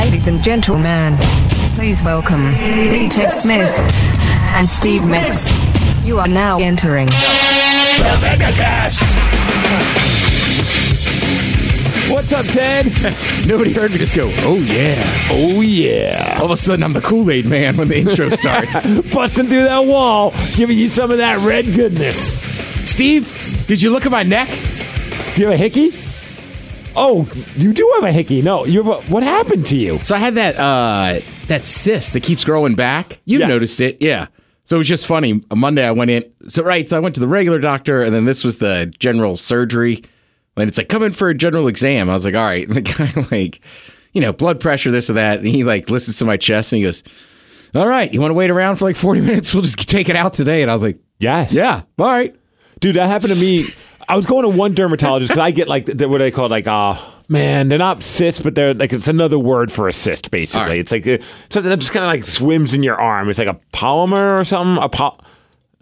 Ladies and gentlemen, please welcome D. Ted Smith and Steve Mix. You are now entering The Megacast. What's up, Ted? Nobody heard me just go, oh yeah. Oh yeah, All of a sudden, I'm the Kool Aid man when the intro starts. busting through that wall, giving you some of that red goodness. Steve, did you look at my neck? Do you have a hickey? Oh, you do have a hickey. No, you have a, what happened to you? So I had that uh, that cyst that keeps growing back. You've Yes. noticed it, yeah. So it was just funny. Monday I went in. So right, so I went to the regular doctor, and then this was the general surgery. And it's like come in for a general exam. I was like, all right. And the guy like, you know, blood pressure, this or that. And he like listens to my chest and he goes, all right, you want to wait around for like 40 minutes? We'll just take it out today. And I was like, Yes. yeah, all right. Dude, that happened to me. I was going to one dermatologist because I get like the, what do they call it? Like, oh man, they're not cysts, but they're like it's another word for a cyst. Basically, All right. it's like uh, something that just kind of like swims in your arm. It's like a polymer or something. A po-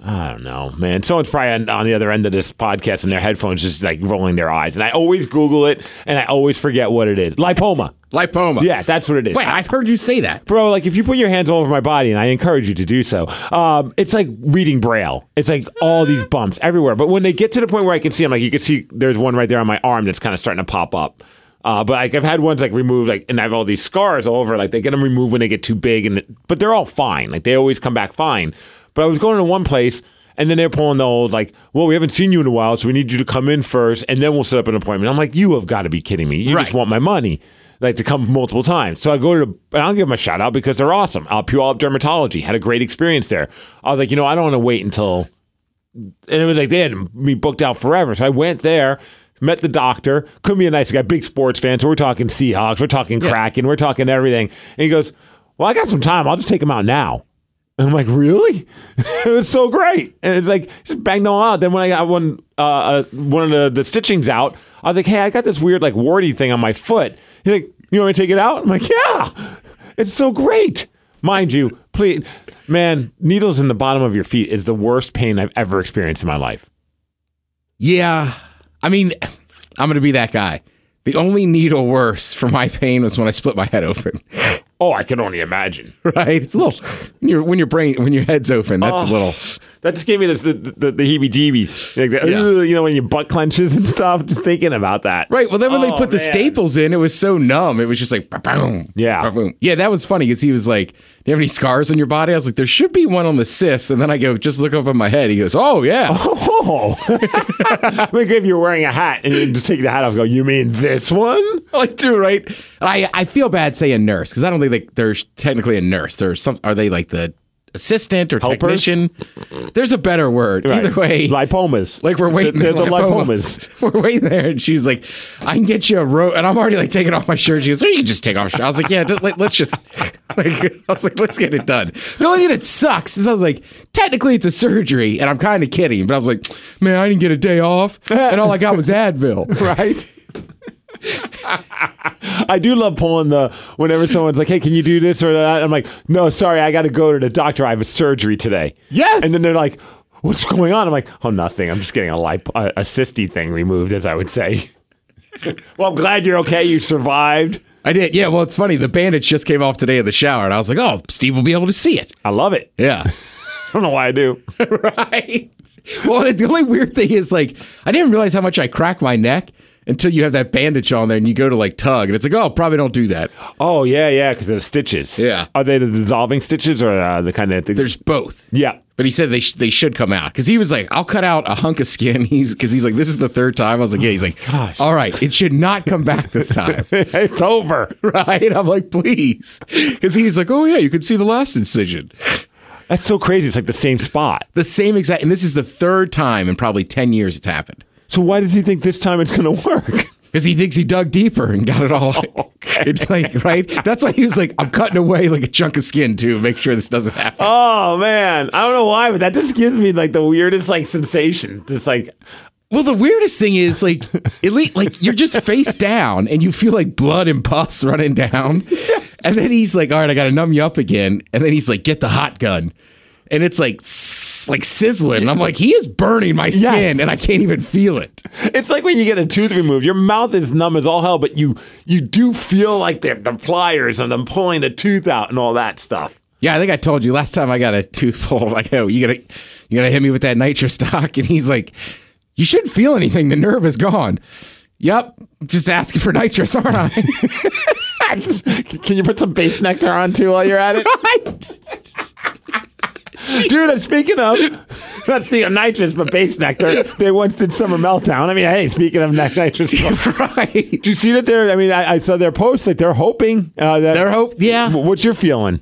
I don't know, man. Someone's probably on, on the other end of this podcast and their headphones just like rolling their eyes. And I always Google it and I always forget what it is. Lipoma. Lipoma. Yeah, that's what it is. Wait, I've heard you say that. Bro, like if you put your hands all over my body, and I encourage you to do so, um, it's like reading braille. It's like all these bumps everywhere. But when they get to the point where I can see them, like you can see there's one right there on my arm that's kind of starting to pop up. Uh, but like I've had ones like removed, like and I have all these scars all over. Like they get them removed when they get too big, and but they're all fine. Like they always come back fine. But I was going to one place. And then they're pulling the old like, well, we haven't seen you in a while, so we need you to come in first, and then we'll set up an appointment. I'm like, you have got to be kidding me! You just want my money, like to come multiple times. So I go to, and I'll give them a shout out because they're awesome. Uh, Puyallup Dermatology had a great experience there. I was like, you know, I don't want to wait until, and it was like they had me booked out forever. So I went there. Met the doctor. Couldn't be a nice guy. Big sports fan. So we're talking Seahawks. We're talking Kraken. We're talking everything. And he goes, "Well, I got some time. I'll just take him out now." And I'm like, really? it was so great. And it's like, just banged them all out. Then when I got one, uh, uh, one of the, the stitchings out, I was like, hey, I got this weird, like, warty thing on my foot. He's like, you want me to take it out? I'm like, yeah, it's so great. Mind you, please, man, needles in the bottom of your feet is the worst pain I've ever experienced in my life. Yeah. I mean, I'm going to be that guy. The only needle worse for my pain was when I split my head open. Oh, I can only imagine. right? It's a little when your when your brain when your head's open. That's a oh, little. That just gave me this, the, the, the heebie-jeebies. Like the, Yeah. You know, when your butt clenches and stuff, just thinking about that. Right. Well, then when they Oh, put the staples in, it was so numb. It was just like boom. Yeah. boom. Yeah, that was funny because he was like, "Do you have any scars on your body?" I was like, "There should be one on the cyst." And then I go, "Just look up on my head." He goes, "Oh yeah." Oh, like if you're wearing a hat and you just take the hat off, go. You mean this one? like too right. I I feel bad saying nurse because I don't think there's technically a nurse. There's some. Are they like the assistant or Helpers? technician? There's a better word. Either way, lipomas. Like we're waiting. They're the lipomas. We're waiting there, and she was like, "I can get you a rope," and I'm already like taking off my shirt. She goes, "Oh, you can just take off." Shirt. I was like, "Yeah, just, let, us just." Like, I was like, "Let's get it done." The only thing that sucks is I was like, "Technically, it's a surgery," and I'm kind of kidding, but I was like, "Man, I didn't get a day off, and all I got was Advil." right? I do love pulling the whenever someone's like, "Hey, can you do this or that?" I'm like, "No, sorry, I got to go to the doctor. I have a surgery today." Yes. and then they're like, "What's going on?" I'm like, "Oh, nothing. I'm just getting a lip a, a cysty thing removed," as I would say. well, I'm glad you're okay. You survived. I did. Yeah. Well, it's funny. The bandage just came off today in the shower, and I was like, "Oh, Steve will be able to see it." I love it. Yeah. I don't know why I do. right? Well, the only weird thing is like I didn't realize how much I cracked my neck until you have that bandage on there and you go to like tug and it's like, oh, probably don't do that. Oh yeah, yeah, because the stitches. Yeah. Are they the dissolving stitches or uh, the kind of? There's both. yeah. But he said they sh- they should come out because he was like, I'll cut out a hunk of skin. He's because he's like, this is the third time. I was like, yeah. He's like, Gosh. all right, it should not come back this time, it's over. right? I'm like, please, because he's like, oh yeah, you can see the last incision, That's so crazy. It's like the same spot. the same exact, and this is the third time in probably ten years it's happened. So why does he think this time it's going to work? Because he thinks he dug deeper and got it all. It's like, right? That's why he was like, I'm cutting away like a chunk of skin to make sure this doesn't happen. Oh man, I don't know why, but that just gives me like the weirdest like sensation. Just like Well, the weirdest thing is like, at least, like you're just face down and you feel like blood and pus running down. And then he's like, all right, I got to numb you up again. And then he's like, get the hot gun. And it's like, it's like sizzling. And I'm like, he is burning my skin, Yes. and I can't even feel it. It's like when you get a tooth removed, your mouth is numb as all hell, but you you do feel like the, the pliers and them pulling the tooth out and all that stuff. Yeah, I think I told you last time I got a tooth pulled. Like, oh, you gotta, you gotta hit me with that nitrous stock, and he's like, you shouldn't feel anything. The nerve is gone. Yep, just asking for nitrous, aren't I? Can you put some Bassnectar on too while you're at it? Dude, and speaking of, not speaking of nitrous, but Bassnectar, they once did Summer Meltdown. I mean, hey, speaking of nitrous, right. did you see that they're, I mean, I, I saw their post, like they're hoping uh, that. Their hope, yeah. What's your feeling?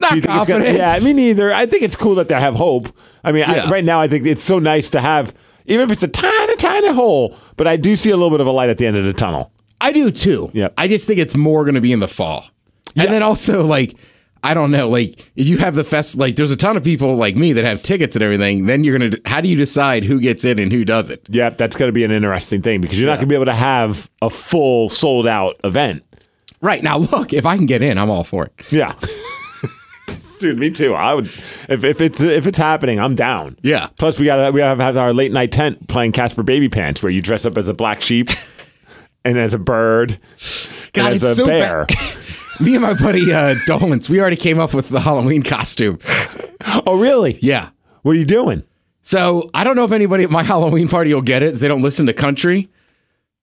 Not think gonna- confident. yeah, me neither. I think it's cool that they have hope. I mean, I, right now, I think it's so nice to have, even if it's a tiny, tiny hole, but I do see a little bit of a light at the end of the tunnel. I do too. Yeah. I just think it's more going to be in the fall. And then also, like, I don't know, like, if you have the fest, like, there's a ton of people like me that have tickets and everything. Then you're going to, how do you decide who gets in and who doesn't? Yeah, that's going to be an interesting thing because you're not going to be able to have a full sold out event. Right. Now, look, if I can get in, I'm all for it. Yeah. Dude, me too. I would if, if it's if it's happening, I'm down. Yeah. Plus, we got we have our late night tent playing Caspar Babypants, where you dress up as a black sheep and as a bird God, and as a so bear. bad. Me and my buddy uh, Dolans, we already came up with the Halloween costume. oh, really? Yeah. What are you doing? So I don't know if anybody at my Halloween party will get it. They don't listen to country.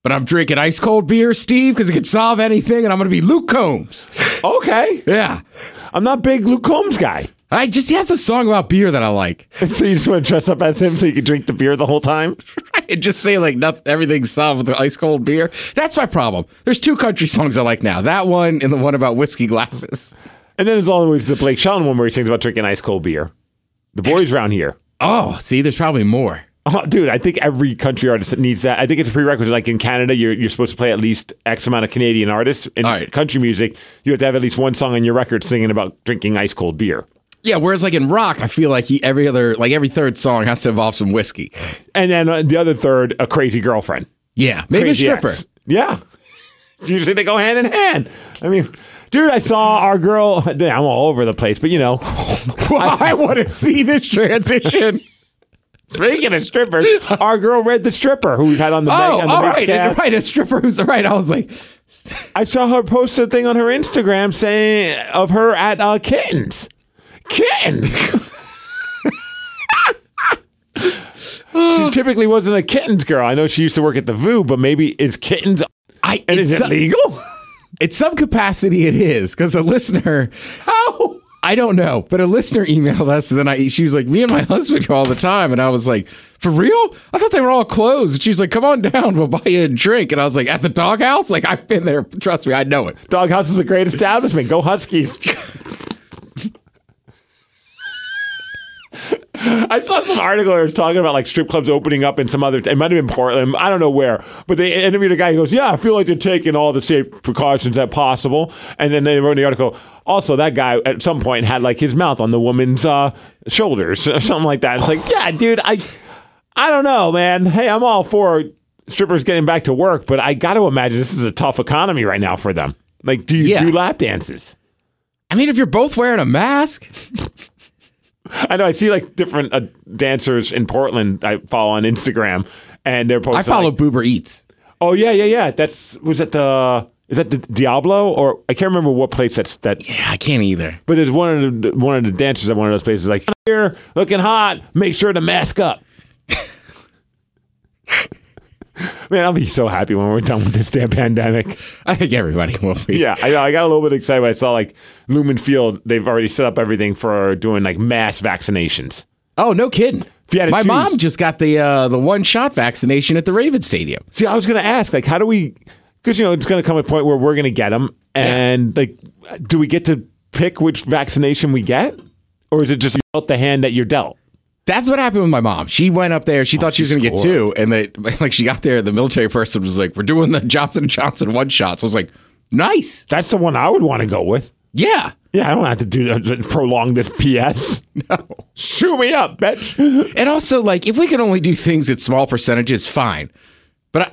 But I'm drinking ice cold beer, Steve, because it could solve anything, and I'm going to be Luke Combs. Okay. Yeah. I'm not big Luke Combs guy. I just, he has a song about beer that I like. So you just want to dress up as him so you can drink the beer the whole time? and just say like nothing, everything's solved with the ice cold beer. That's my problem. There's two country songs I like now. That one and the one about whiskey glasses. And then there's always the way to the Blake Shelton one where he sings about drinking ice cold beer. The boys around here. Oh, see, there's probably more. Oh, dude, I think every country artist needs that. I think it's a prerequisite. Like in Canada, you're, you're supposed to play at least X amount of Canadian artists. In right. country music, you have to have at least one song on your record singing about drinking ice cold beer. Yeah, whereas like in rock, I feel like he, every other like every third song has to involve some whiskey. And then uh, the other third, a crazy girlfriend. Yeah, maybe Crazy a stripper. ex. Yeah. Usually they go hand in hand. I mean, dude, I saw our girl. I'm all over the place, but you know, I, want to see this transition. speaking of strippers, our girl read the stripper who we've had on the oh, on the all right, cast. right, a stripper who's right. I was like, I saw her post a thing on her Instagram saying of her at uh, kittens. Kittens. she typically wasn't a kittens girl. I know she used to work at the VU, but maybe is kittens I and it's is it legal? In some capacity, it is because a listener. How? I don't know, but a listener emailed us, and then I she was like, "Me and my husband go all the time," and I was like, "For real? I thought they were all closed." And she's like, "Come on down, we'll buy you a drink." And I was like, "At the doghouse? Like I've been there. Trust me, I know it." Doghouse is a great establishment. Go Huskies. I saw some article it was talking about like strip clubs opening up in some other. It might have been Portland. I don't know where, but they interviewed a guy. who goes, "Yeah, I feel like they're taking all the safe precautions that possible." And then they wrote in the article, also that guy at some point had like his mouth on the woman's uh, shoulders or something like that. It's like, yeah, dude, I, I don't know, man. Hey, I'm all for strippers getting back to work, but I got to imagine this is a tough economy right now for them. Like, do you Yeah. do lap dances? I mean, if you're both wearing a mask, I know I see like different uh, dancers in Portland I follow on Instagram, and they're posting. I follow like- Boober Eats. oh yeah, yeah, yeah. That's was that the is that the Diablo or I can't remember what place that's that. Yeah, I can't either. But there's one of the one of the dancers at one of those places like here looking hot. Make sure to mask up. Man, I'll be so happy when we're done with this damn pandemic. I think everybody will be. Yeah, I, I got a little bit excited when I saw like Lumen Field. They've already set up everything for doing like mass vaccinations. Oh, no kidding. you had to My choose- mom just got the uh, the one shot vaccination at the Raven Stadium. See, I was going to ask, like, how do we? Because you know, it's going to come a point where we're going to get them, and like, do we get to pick which vaccination we get, or is it just dealt the hand that you're dealt? That's what happened with my mom. She went up there. She thought she was going to get two, and they like she got there. The military person was like, "We're doing the Johnson and Johnson one shot." So I was like, "Nice, That's the one I would want to go with. yeah." Yeah, I don't have to do uh, prolong this PS. No. Shoot me up, bitch. And also, like, if we can only do things at small percentages, fine. But I,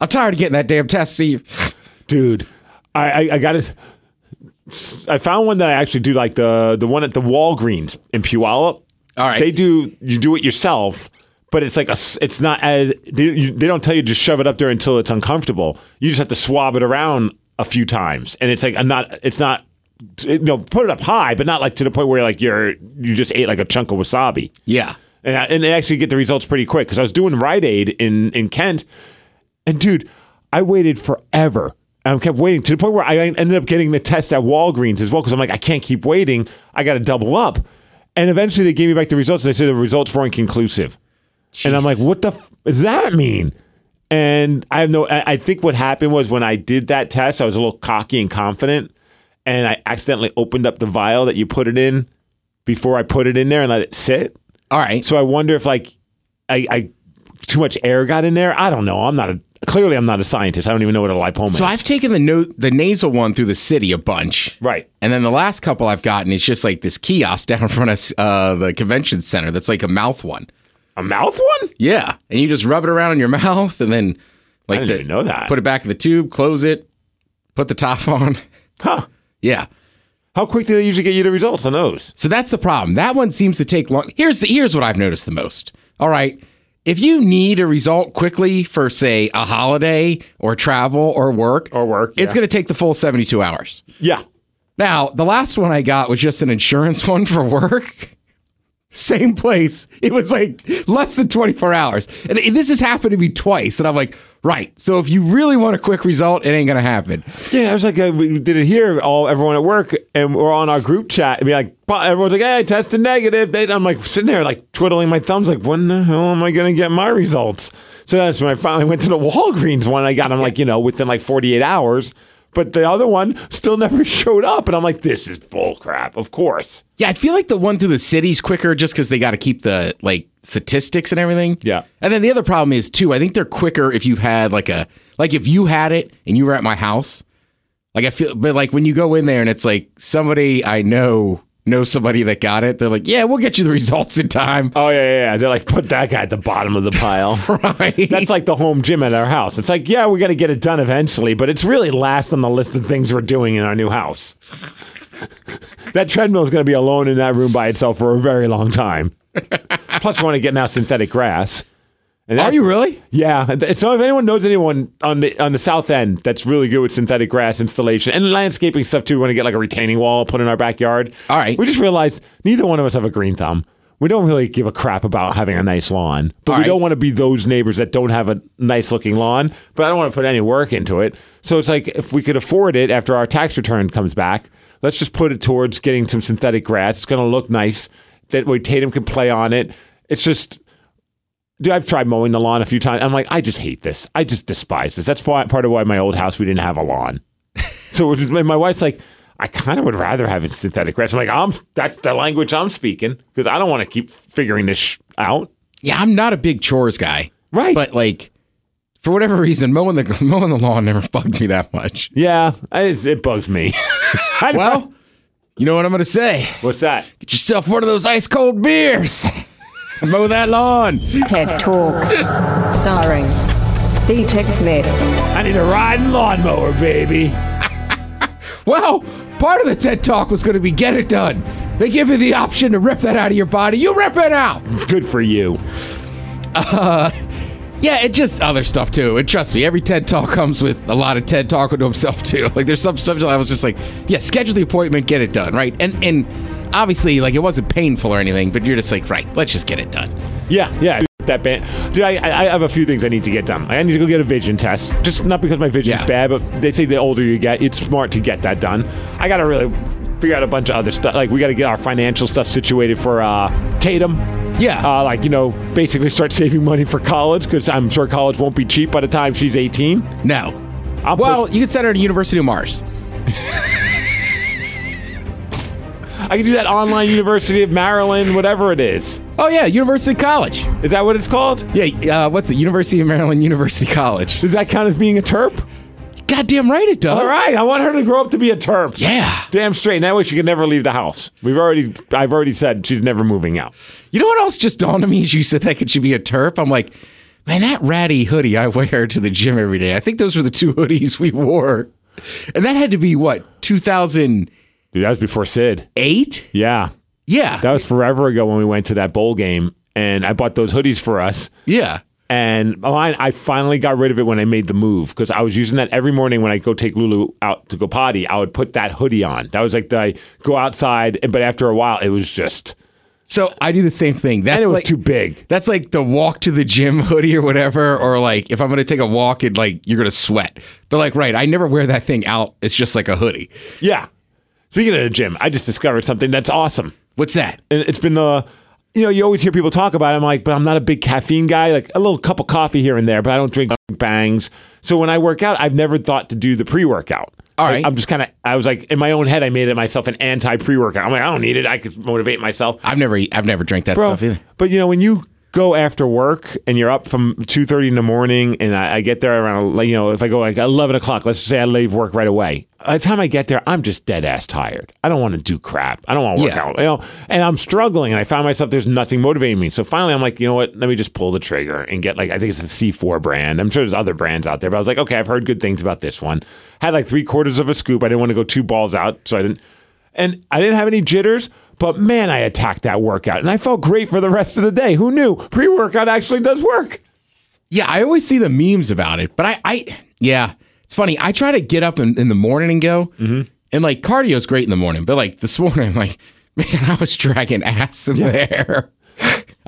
I'm tired of getting that damn test, Steve. Dude, I I, I got it. I found one that I actually do like the the one at the Walgreens in Puyallup. All right. They do you do it yourself, but it's like a it's not as they, you, they don't tell you to just shove it up there until it's uncomfortable. You just have to swab it around a few times, and it's like a not it's not you know put it up high, but not like to the point where like you're you just ate like a chunk of wasabi. Yeah. And, I, and they actually get the results pretty quick because I was doing Rite Aid in in Kent, and dude, I waited forever. I kept waiting to the point where I ended up getting the test at Walgreens as well because I'm like, I can't keep waiting. I got to double up. And eventually they gave me back the results and they said the results weren't conclusive. And I'm like, what the f- does that mean? And I have no, I I think what happened was when I did that test, I was a little cocky and confident. And I accidentally opened up the vial that you put it in before I put it in there and let it sit. All right. So I wonder if like I, I too much air got in there. I don't know. I'm not a clearly I'm not a scientist. I don't even know what a lipoma is. So. I've taken the no- the nasal one through the city a bunch. Right. And then the last couple I've gotten is just like this kiosk down in front of uh, the convention center that's like a mouth one. a mouth one? Yeah. And you just rub it around in your mouth and then like didn't the, even know that. Put it back in the tube, close it, put the top on. Huh. Yeah. How quick do they usually get you the results on those? So that's the problem. That one seems to take long. Here's the, here's what I've noticed the most. All right. If you need a result quickly for say a holiday or travel or work Or work, it's yeah. going to take the full 72 hours. Yeah. Now, the last one I got was just an insurance one for work. Same place. It was like less than 24 hours. And this has happened to me twice. And I'm like, right. So if you really want a quick result, it ain't to happen. Yeah, I was like, uh, we did it here, all everyone at work, and we're on our group chat, and be like, everyone's like, hey, I tested negative. They, I'm like sitting there, like twiddling my thumbs, like, when the hell am I going to get my results? So that's when I finally went to the Walgreens one. I got them like, you know, within like 48 hours. But the other one still never showed up. And I'm like, this is bull crap, of course. Yeah, I feel like the one through the city's quicker just because they got to keep the like statistics and everything. Yeah. And then the other problem is too, I think they're quicker if you've had like a like if you had it and you were at my house. Like I feel but like when you go in there and it's like somebody I know knows somebody that got it, they're like, Yeah, we'll get you the results in time. Oh, yeah, yeah, yeah. They're like, put that guy at the bottom of the pile. Right. That's like the home gym at our house. It's like, yeah, we got to get it done eventually, but it's really last on the list of things we're doing in our new house. that treadmill is going to be alone in that room by itself for a very long time. Plus, we want to get now synthetic grass. And Are you really? Yeah. So if anyone knows anyone on the on the south end that's really good with synthetic grass installation and landscaping stuff too, we want to get like a retaining wall put in our backyard. All right. We just realized neither one of us have a green thumb. We don't really give a crap about having a nice lawn, but All we right. don't want to be those neighbors that don't have a nice looking lawn. But I don't want to put any work into it. So it's like if we could afford it after our tax return comes back, let's just put it towards getting some synthetic grass. It's going to look nice. That way Tatum can play on it. It's just Dude, I've tried mowing the lawn a few times. I'm like, I just hate this. I just despise this. That's why, part of why my old house we didn't have a lawn. so my wife's like, I kind of would rather have it synthetic grass. I'm like, I'm that's the language I'm speaking because I don't want to keep figuring this sh- out. Yeah, I'm not a big chores guy. Right. But like for whatever reason, mowing the mowing the lawn never bugged me that much. Yeah, I, it bugs me. Well, you know what I'm gonna say? what's that? Get yourself one of those ice cold beers. Mow that lawn. TED Talks. Starring D-Ted Smith. I need a riding lawnmower, baby. Well, part of the TED Talk was going to be get it done. They give you the option to rip that out of your body. You rip it out. Good for you. Uh, Yeah, it just other stuff too. And trust me, every TED Talk comes with a lot of TED talking to himself too. Like there's some stuff that I was just like, yeah, schedule the appointment, get it done, right? And and obviously, like it wasn't painful or anything, but you're just like, right, let's just get it done. Yeah, yeah. That band, dude. I, I have a few things I need to get done. I need to go get a vision test. Just not because my vision's Yeah. bad, but they say the older you get, it's smart to get that done. I gotta really figure out a bunch of other stuff. Like we gotta get our financial stuff situated for uh, Tatum. Yeah. Uh, like you know, basically start saving money for college because I'm sure college won't be cheap by the time she's 18. No. I'll Well, push- you can send her to University of Mars. I can do that online University of Maryland, whatever it is. Oh yeah, University College. Is that what it's called? Yeah, uh, what's it? University of Maryland University College. Does that count as being a terp? Goddamn right it does. All right, I want her to grow up to be a terp. Yeah. Damn straight. And that way she can never leave the house. We've already, I've already said she's never moving out. You know what else just dawned on me as you said that could she be a terp? I'm like, man, that ratty hoodie I wear to the gym every day. I think those were the two hoodies we wore. And that had to be what, 2008? Dude, that was before Sid. Eight? Yeah. Yeah. That was forever ago when we went to that bowl game, and I bought those hoodies for us. yeah. And mine, I finally got rid of it when I made the move because I was using that every morning when I go take Lulu out to go potty. I would put that hoodie on. That was like the I go outside, but after a while, it was just So I do the same thing. That's and it was like, too big. That's like the walk to the gym hoodie or whatever, or like if I'm gonna take a walk and like you're gonna sweat. But like, right, I never wear that thing out. It's just like a hoodie. Yeah. Speaking of the gym, I just discovered something that's awesome. What's that? and it's been the you know you always hear people talk about it. I'm like, but I'm not a big caffeine guy. Like a little cup of coffee here and there, but I don't drink bangs. So when I work out, I've never thought to do the pre workout. All right. I'm just kind of. I was like in my own head. I made it myself an anti pre workout. I'm like, I don't need it. I could motivate myself, I've never, I've never drank that bro. stuff either. But you know when you go after work and you're up from two thirty in the morning, and I, I get there around you know if I go like eleven o'clock, let's say I leave work right away. By the time I get there, I'm just dead ass tired. I don't want to do crap. I don't want to work Yeah. out. You know, and I'm struggling, and I found myself there's nothing motivating me. So finally, I'm like, you know what? Let me just pull the trigger and get like I think it's the C4 brand. I'm sure there's other brands out there, but I was like, okay, I've heard good things about this one. Had like three quarters of a scoop. I didn't want to go two balls out, so I didn't. And I didn't have any jitters, but man, I attacked that workout, and I felt great for the rest of the day. Who knew pre workout actually does work? Yeah, I always see the memes about it, but I, I yeah, it's funny. I try to get up in, in the morning and go, mm-hmm. and like cardio's great in the morning, but like this morning, like man, I was dragging ass in there.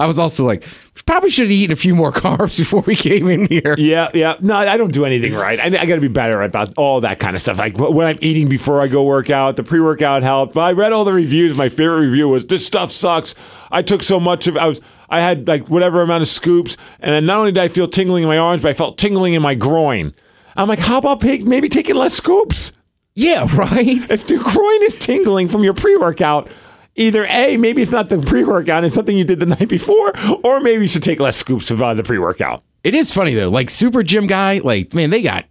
I was also like, probably should have eaten a few more carbs before we came in here. Yeah, yeah. No, I don't do anything right. I, I got to be better about all that kind of stuff. Like wh- when I'm eating before I go work out, the pre workout helped. But I read all the reviews. My favorite review was this stuff sucks. I took so much of I was I had like whatever amount of scoops, and then not only did I feel tingling in my arms, but I felt tingling in my groin. I'm like, how about maybe taking less scoops? Yeah, right. If your groin is tingling from your pre workout, either A, maybe it's not the pre workout, it's something you did the night before, or maybe you should take less scoops of uh, the pre workout. It is funny though. Like Super Gym guy, like man, they got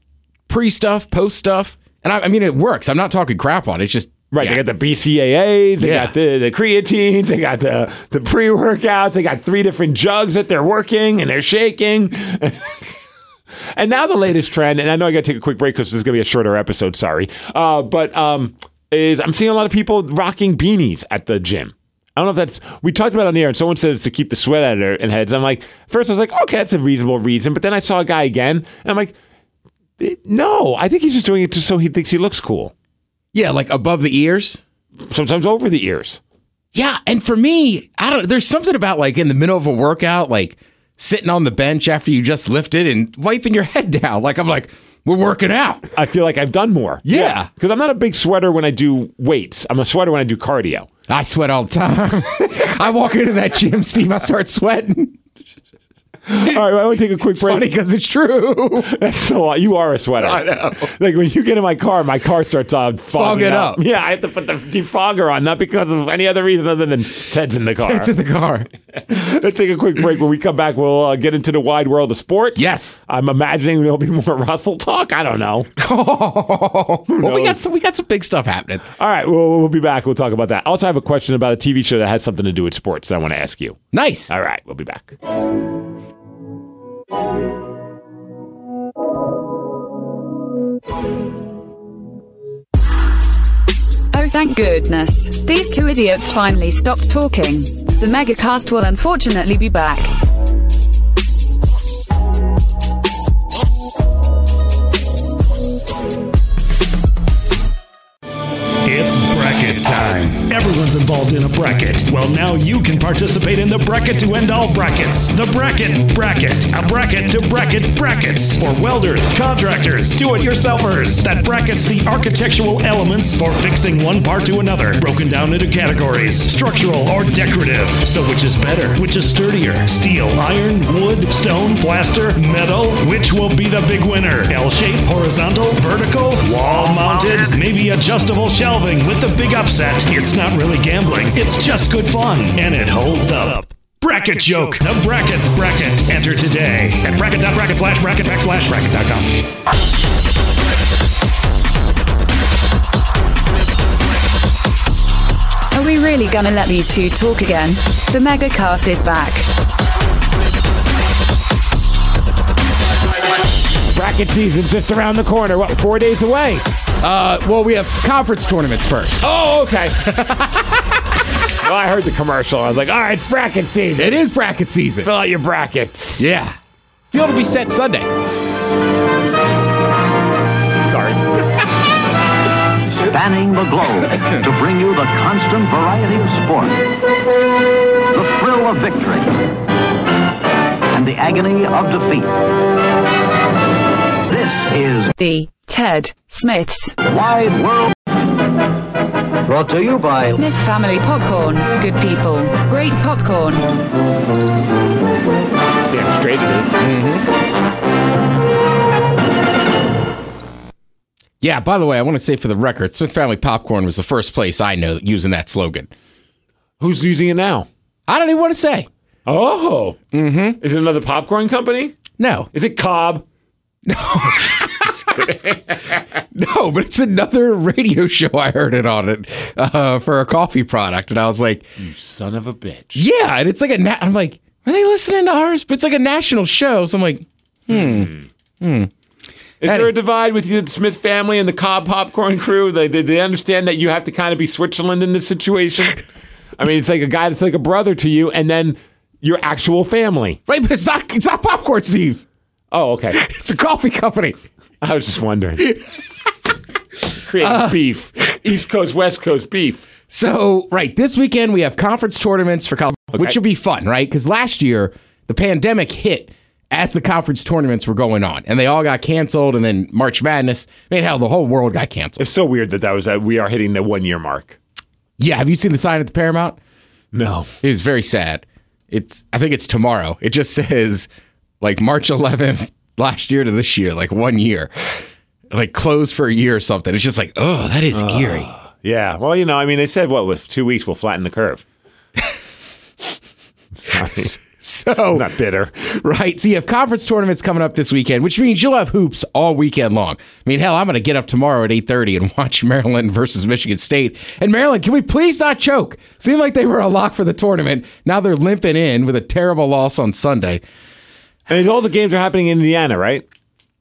pre stuff, post stuff, and I, I mean it works. I'm not talking crap on it. It's just Right, yeah. they got the BCAAs, they Yeah. got the, the creatines, they got the, the pre workouts, they got three different jugs that they're working and they're shaking. and now the latest trend, and I know I got to take a quick break because this is going to be a shorter episode, sorry. Uh, but um, is I'm seeing a lot of people rocking beanies at the gym. I don't know if that's we talked about it on the air, and someone said it's to keep the sweat out of their heads. I'm like, first I was like, okay, that's a reasonable reason, but then I saw a guy again, and I'm like, eh, no, I think he's just doing it just so he thinks he looks cool. yeah, like above the ears. Sometimes over the ears. Yeah, and for me, I don't. There's something about like in the middle of a workout, like sitting on the bench after you just lifted and wiping your head down. Like I'm like, we're working out. I feel like I've done more. Yeah. Because I'm not a big sweater when I do weights. I'm a sweater when I do cardio. I sweat all the time. I walk into that gym, Steve. I start sweating. All right, well, I want to take a quick break. Funny because it's true. That's so you are a sweater. I know. Like when you get in my car, my car starts uh, fogging Fogging up. up. Yeah, I have to put the defogger on, not because of any other reason other than Ted's in the car. It's in the car. Let's take a quick break. When we come back, we'll uh, get into the wide world of sports. Yes. I'm imagining there'll be more Russell talk. I don't know. well, we got some. We got some big stuff happening. All right, we'll, we'll be back. We'll talk about that. Also, I also have a question about a TV show that has something to do with sports that I want to ask you. Nice. All right, we'll be back. Oh, thank goodness. These two idiots finally stopped talking. The megacast will unfortunately be back. It's bracket time. Everyone's involved in a bracket. Well, now you can participate in the bracket to end all brackets. The Bracket Bracket. A bracket to bracket brackets for welders, contractors, do it yourselfers. That brackets the architectural elements for fixing one part to another, broken down into categories structural or decorative. So, which is better? Which is sturdier? Steel, iron, wood, stone, plaster, metal? Which will be the big winner? L shape, horizontal, vertical, wall mounted, maybe adjustable shelving with the big upset. It's not really gambling, it's just good fun, and it holds up. Bracket joke, the bracket bracket. Enter today at bracket.bracket slash bracket backslash bracket.com. Are we really gonna let these two talk again? The megacast is back. Bracket season just around the corner. What, four days away? Uh, well, we have conference tournaments first. Oh, okay. well, I heard the commercial. I was like, all right, it's bracket season. It is bracket season. Fill out your brackets. Yeah. Field will be set Sunday. Sorry. spanning the globe to bring you the constant variety of sport, the thrill of victory, and the agony of defeat. This is The Ted Smith's Wide World. Brought to you by Smith Family Popcorn. Good people, great popcorn. Damn straight it is. Yeah, by the way, I want to say for the record, Smith Family Popcorn was the first place I know using that slogan. Who's using it now? I don't even want to say. Oh. Mm-hmm. Is it another popcorn company? No. Is it Cobb? No, but it's another radio show I heard it on it uh, for a coffee product. And I was like, You son of a bitch. yeah. And it's like a, na- I'm like, are they listening to ours? But it's like a national show. So I'm like, hmm, hmm. Is there a divide with the Smith family and the Cobb popcorn crew? They, they, they understand that you have to kind of be Switzerland in this situation? I mean, it's like a guy that's like a brother to you and then your actual family. right, but it's not, it's not popcorn, Steve. Oh, okay. It's a coffee company. I was just wondering. Creating uh, beef. East Coast, West Coast beef. So, right, this weekend we have conference tournaments for college, which will be fun, right? Because last year the pandemic hit as the conference tournaments were going on, and they all got canceled, and then March Madness, man, hell, the whole world got canceled. It's so weird that that was that we are hitting the one year mark. Yeah, have you seen the sign at the Paramount? No. It is very sad. It's, I think it's tomorrow. It just says like March 11th last year to this year, like one year, like closed for a year or something. It's just like, oh, that is eerie. Yeah. Well, you know, I mean, they said what with two weeks we'll flatten the curve. So Not bitter. Right. So you have conference tournaments coming up this weekend, which means you'll have hoops all weekend long. I mean, hell, I'm going to get up tomorrow at 8:30 and watch Maryland versus Michigan State. And Maryland, can we please not choke? Seemed like they were a lock for the tournament. Now they're limping in with a terrible loss on Sunday. And all the games are happening in Indiana, right?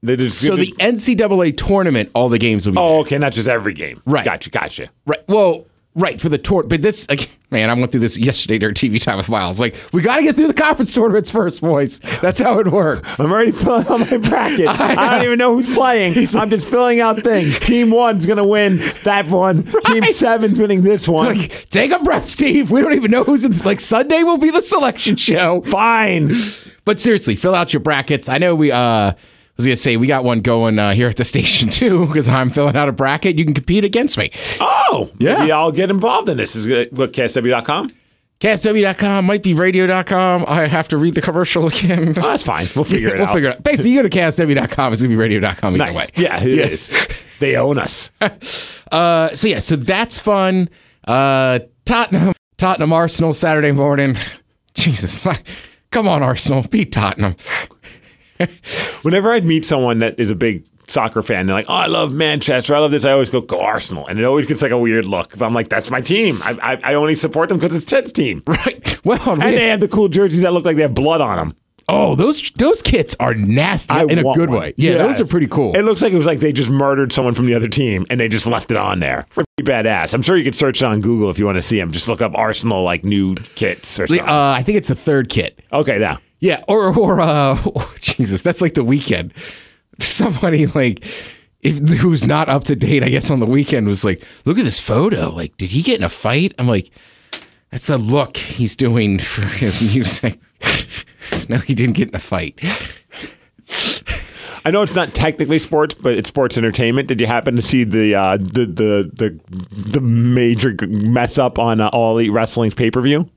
They just, So the NCAA tournament, all the games will be Oh, okay, not just every game. Right. Gotcha, gotcha. Right. Well, right for the tour, but this like, man, I went through this yesterday during TV time with Miles. Like, we got to get through the conference tournaments first, boys. That's how it works. I'm already filling out my bracket. I, don't even know who's playing. I'm just filling out things. Team one's gonna win that one. Team seven's winning this one. Like, take a breath, Steve. We don't even know who's in this. Like, Sunday will be the selection show. Fine. But seriously, fill out your brackets. I know we, uh, I was going to say, we got one going uh, here at the station too, because I'm filling out a bracket. You can compete against me. Oh, Yeah. Maybe I'll get involved in this. Is it what KISW.com? KISW.com, might be radio.com. I have to read the commercial again. Oh, that's fine. We'll figure it out. we'll out. figure it out. Basically, you go to KISW.com. It's going to be radio.com either Nice. way. Yeah, it is. They own us. Uh, so yeah, so that's fun. Uh, Tottenham, Tottenham Arsenal Saturday morning. Jesus, come on, Arsenal, beat Tottenham. Whenever I'd meet someone that is a big soccer fan, they're like, "Oh, I love Manchester. I love this." I always go, "Go Arsenal," and it always gets like a weird look. But I'm like, "That's my team. I, I, I only support them because it's Ted's team." Right. Well, And they have the cool jerseys that look like they have blood on them. oh, those those kits are nasty I in a good one. way. Yeah, those are pretty cool. It looks like it was like they just murdered someone from the other team and they just left it on there. Pretty badass. I'm sure you could search it on Google if you want to see them. Just look up Arsenal like new kits or something. uh, I think it's the third kit. okay, now. Yeah, or or uh, Jesus, that's like the Weeknd. Somebody like if who's not up to date, I guess on the Weeknd was like, look at this photo. Like, did he get in a fight? I'm like, that's a look he's doing for his music. no, he didn't get in a fight. I know it's not technically sports, but it's sports entertainment. Did you happen to see the uh, the, the the the major mess up on uh, All Elite Wrestling's pay per view?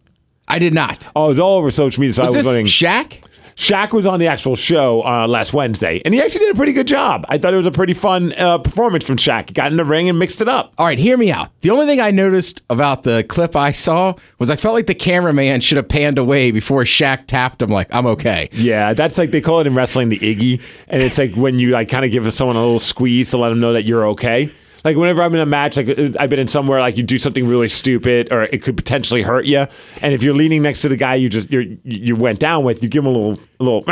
I did not. Oh, it was all over social media. So Was I was this wondering. Shaq? Shaq was on the actual show uh, last Wednesday, and he actually did a pretty good job. I thought it was a pretty fun uh, performance from Shaq. He got in the ring and mixed it up. All right, hear me out. The only thing I noticed about the clip I saw was I felt like the cameraman should have panned away before Shaq tapped him. Like, I'm okay. Yeah, that's like they call it in wrestling the Iggy, and it's like when you like kind of give someone a little squeeze to let them know that you're okay. Like whenever I'm in a match, like uh, I've been in somewhere like you do something really stupid or it could potentially hurt you, and if you're leaning next to the guy you just you you went down with, you give him a little a little,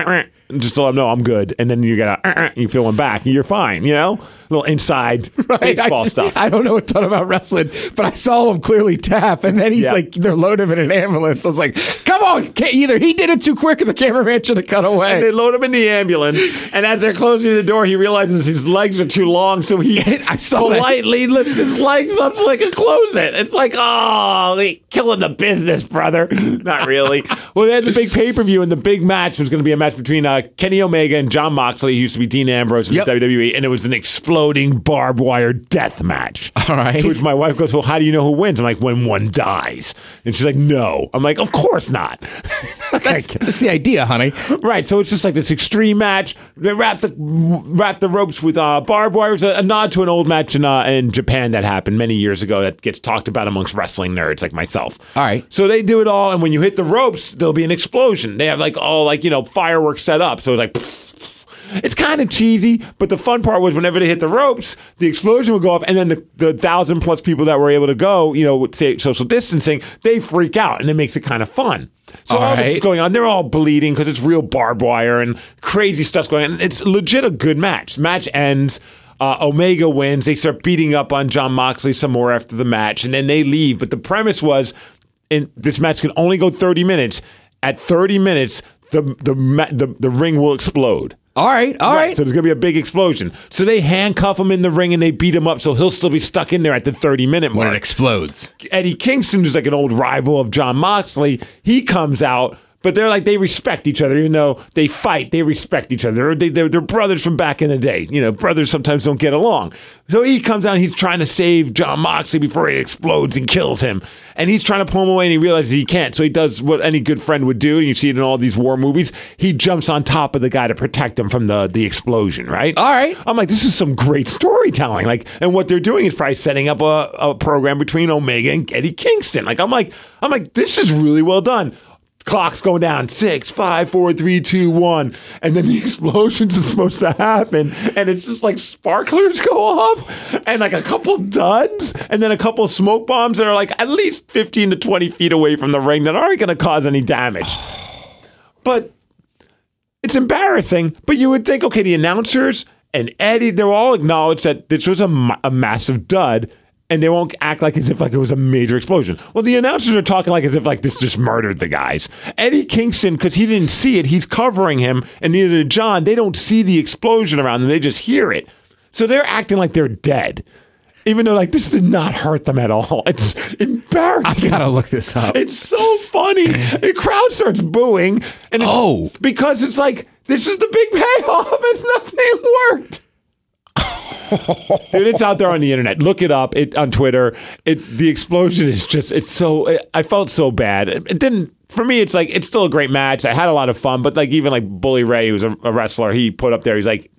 just to let them know I'm good, and then you gotta uh, you feel one back, you're fine. You know, little inside baseball I, stuff. I don't know a ton about wrestling, but I saw him clearly tap, and then he's Yeah. like, they're loading him in an ambulance. I was like, come on, either he did it too quick, or the cameraman should have cut away. they load him in the ambulance, and as they're closing the door, he realizes his legs are too long, so he I saw that. politely lifts his legs up so they can close it. It's like, oh, they killing the business, brother. Not really. well, they had the big pay per view, and the big match was going to be a match between uh, Kenny Omega and Jon Moxley, used to be Dean Ambrose in Yep. the WWE, and it was an exploding barbed wire death match. All right. To which my wife goes, well, how do you know who wins? I'm like, when one dies. And she's like, no. I'm like, of course not. That's, that's the idea, honey. Right, so it's just like this extreme match. They wrap the wrap the ropes with uh, barbed wires. A, a nod to an old match in uh, in Japan that happened many years ago that gets talked about amongst wrestling nerds like myself. All right. So they do it all, and when you hit the ropes, there'll be an explosion. They have like all like you know fireworks set up, so it's like. It's kind of cheesy, but the fun part was whenever they hit the ropes, the explosion would go off, and then the, the thousand plus people that were able to go, you know, with say social distancing, they freak out, and it makes it kind of fun. So all, All this is going on. They're all bleeding because it's real barbed wire and crazy stuff's going on. It's legit a good match. Match ends. Uh, Omega wins. They start beating up on Jon Moxley some more after the match, and then they leave. But the premise was, in this match can only go 30 minutes. At 30 minutes, the the the, the ring will explode. All right, all right. So there's gonna be a big explosion. So they handcuff him in the ring and they beat him up, so he'll still be stuck in there at the 30 minute mark when it explodes. Eddie Kingston, who's like an old rival of Jon Moxley, he comes out, but they're like they respect each other, even though they fight. They respect each other. They, they're, they're brothers from back in the day. You know, brothers sometimes don't get along. So he comes out, and he's trying to save Jon Moxley before he explodes and kills him, and he's trying to pull him away, and he realizes he can't. So he does what any good friend would do. And you see it in all these war movies. He jumps on top of the guy to protect him from the the explosion. Right. All right. I'm like, this is some great storytelling. Like, and what they're doing is probably setting up a, a program between Omega and Eddie Kingston. Like, I'm like, I'm like, this is really well done. Clock's going down. Six, five, four, three, two, one, and then the explosions is supposed to happen, and it's just like sparklers go off, and like a couple duds, and then a couple smoke bombs that are like at least 15 to 20 feet away from the ring that aren't going to cause any damage. But it's embarrassing, but you would think, okay, the announcers and Eddie, they'll all acknowledged that this was a, a massive dud, and they won't act like as if like it was a major explosion. Well, the announcers are talking like as if like this just murdered the guys. Eddie Kingston, because he didn't see it, he's covering him, and neither did John. They don't see the explosion around them; they just hear it. So they're acting like they're dead. Even though, like, this did not hurt them at all. It's embarrassing. I gotta look this up. It's so funny. the crowd starts booing, and it's, Oh. because it's like this is the big payoff, and nothing worked. Dude, it's out there on the internet. Look it up. It on Twitter. It the explosion is just. It's so. It, I felt so bad. It, it didn't. For me, it's like it's still a great match. I had a lot of fun, but like even like Bully Ray, who's a, a wrestler, he put up there. He's like,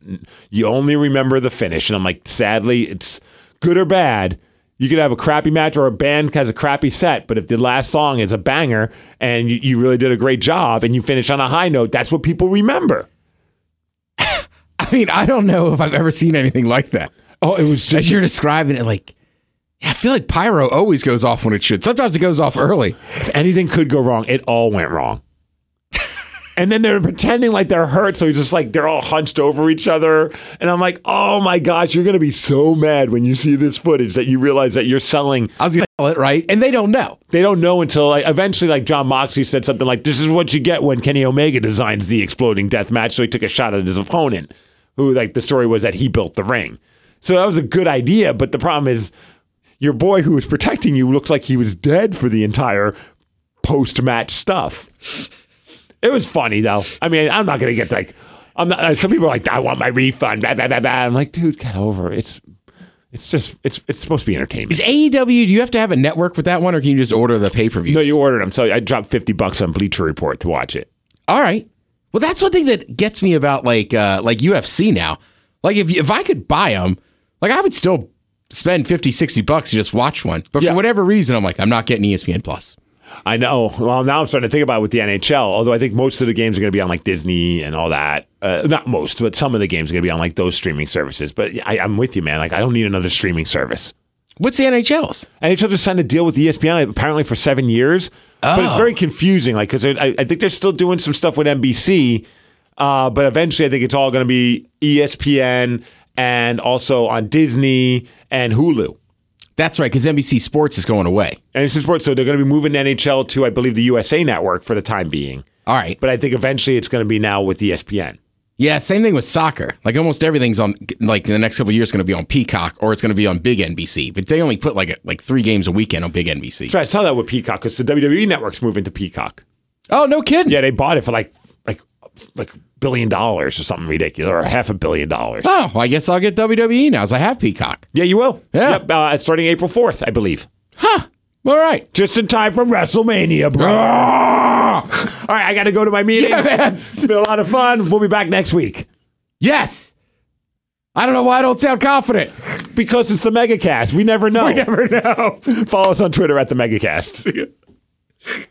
you only remember the finish, and I'm like, sadly, it's good or bad. You could have a crappy match or a band has a crappy set, but if the last song is a banger and you, you really did a great job and you finish on a high note, that's what people remember. I mean, I don't know if I've ever seen anything like that. Oh, it was As just you're describing it, like, I feel like pyro always goes off when it should. Sometimes it goes off early. if anything could go wrong, it all went wrong. and then they're pretending like they're hurt, so he's just like they're all hunched over each other. And I'm like, oh my gosh, you're gonna be so mad when you see this footage that you realize that you're selling. I was gonna tell it right, and they don't know. They don't know until like eventually, like Jon Moxley said something like, "This is what you get when Kenny Omega designs the exploding death match." So he took a shot at his opponent, who like the story was that he built the ring. So that was a good idea, but the problem is your boy who was protecting you looks like he was dead for the entire post match stuff. It was funny though. I mean, I'm not gonna get like, I'm not. uh, Some people are like, I want my refund. Blah, blah, blah, blah. I'm like, dude, get over it. It's, it's just, it's, it's supposed to be entertainment. Is AEW? Do you have to have a network with that one, or can you just order the pay per view? No, you ordered them, so I dropped fifty bucks on Bleacher Report to watch it. All right. Well, that's one thing that gets me about like uh, like UFC now. Like if if I could buy them, like I would still spend 50, 60 bucks to just watch one. But Yeah. for whatever reason, I'm like, I'm not getting ESPN Plus. I know. Well, now I'm starting to think about it with the NHL. Although I think most of the games are going to be on like Disney and all that. Uh, not most, but some of the games are going to be on like those streaming services. But I, I'm with you, man. Like I don't need another streaming service. What's the NHL's? NHL just signed a deal with ESPN apparently for seven years, but it's Oh. very confusing. Like because I, I think they're still doing some stuff with NBC, Uh, but eventually, I think it's all going to be ESPN and also on Disney and Hulu. That's right, because NBC Sports is going away. And it's sports, so they're going to be moving NHL to, I believe, the USA Network for the time being. All right. But I think eventually it's going to be now with ESPN. Yeah, same thing with soccer. Like almost everything's on like in the next couple of years going to be on Peacock or it's going to be on Big NBC. But they only put like a, like three games a weekend on Big NBC. So I saw that with Peacock because the WWE Network's moving to Peacock. Oh, no kidding. Yeah, they bought it for like like like billion dollars or something ridiculous, or half a billion dollars. Oh, well, I guess I'll get WWE now as I have Peacock. Yeah, you will. Yeah. Yep, uh, it's starting April fourth, I believe. Huh. All right. Just in time for WrestleMania, bro. All right, I got to go to my meeting. Yeah, man. It's been a lot of fun. We'll be back next week Yes. I don't know why I don't sound confident. because it's the MegaCast. We never know. We never know. Follow us on Twitter at the MegaCast.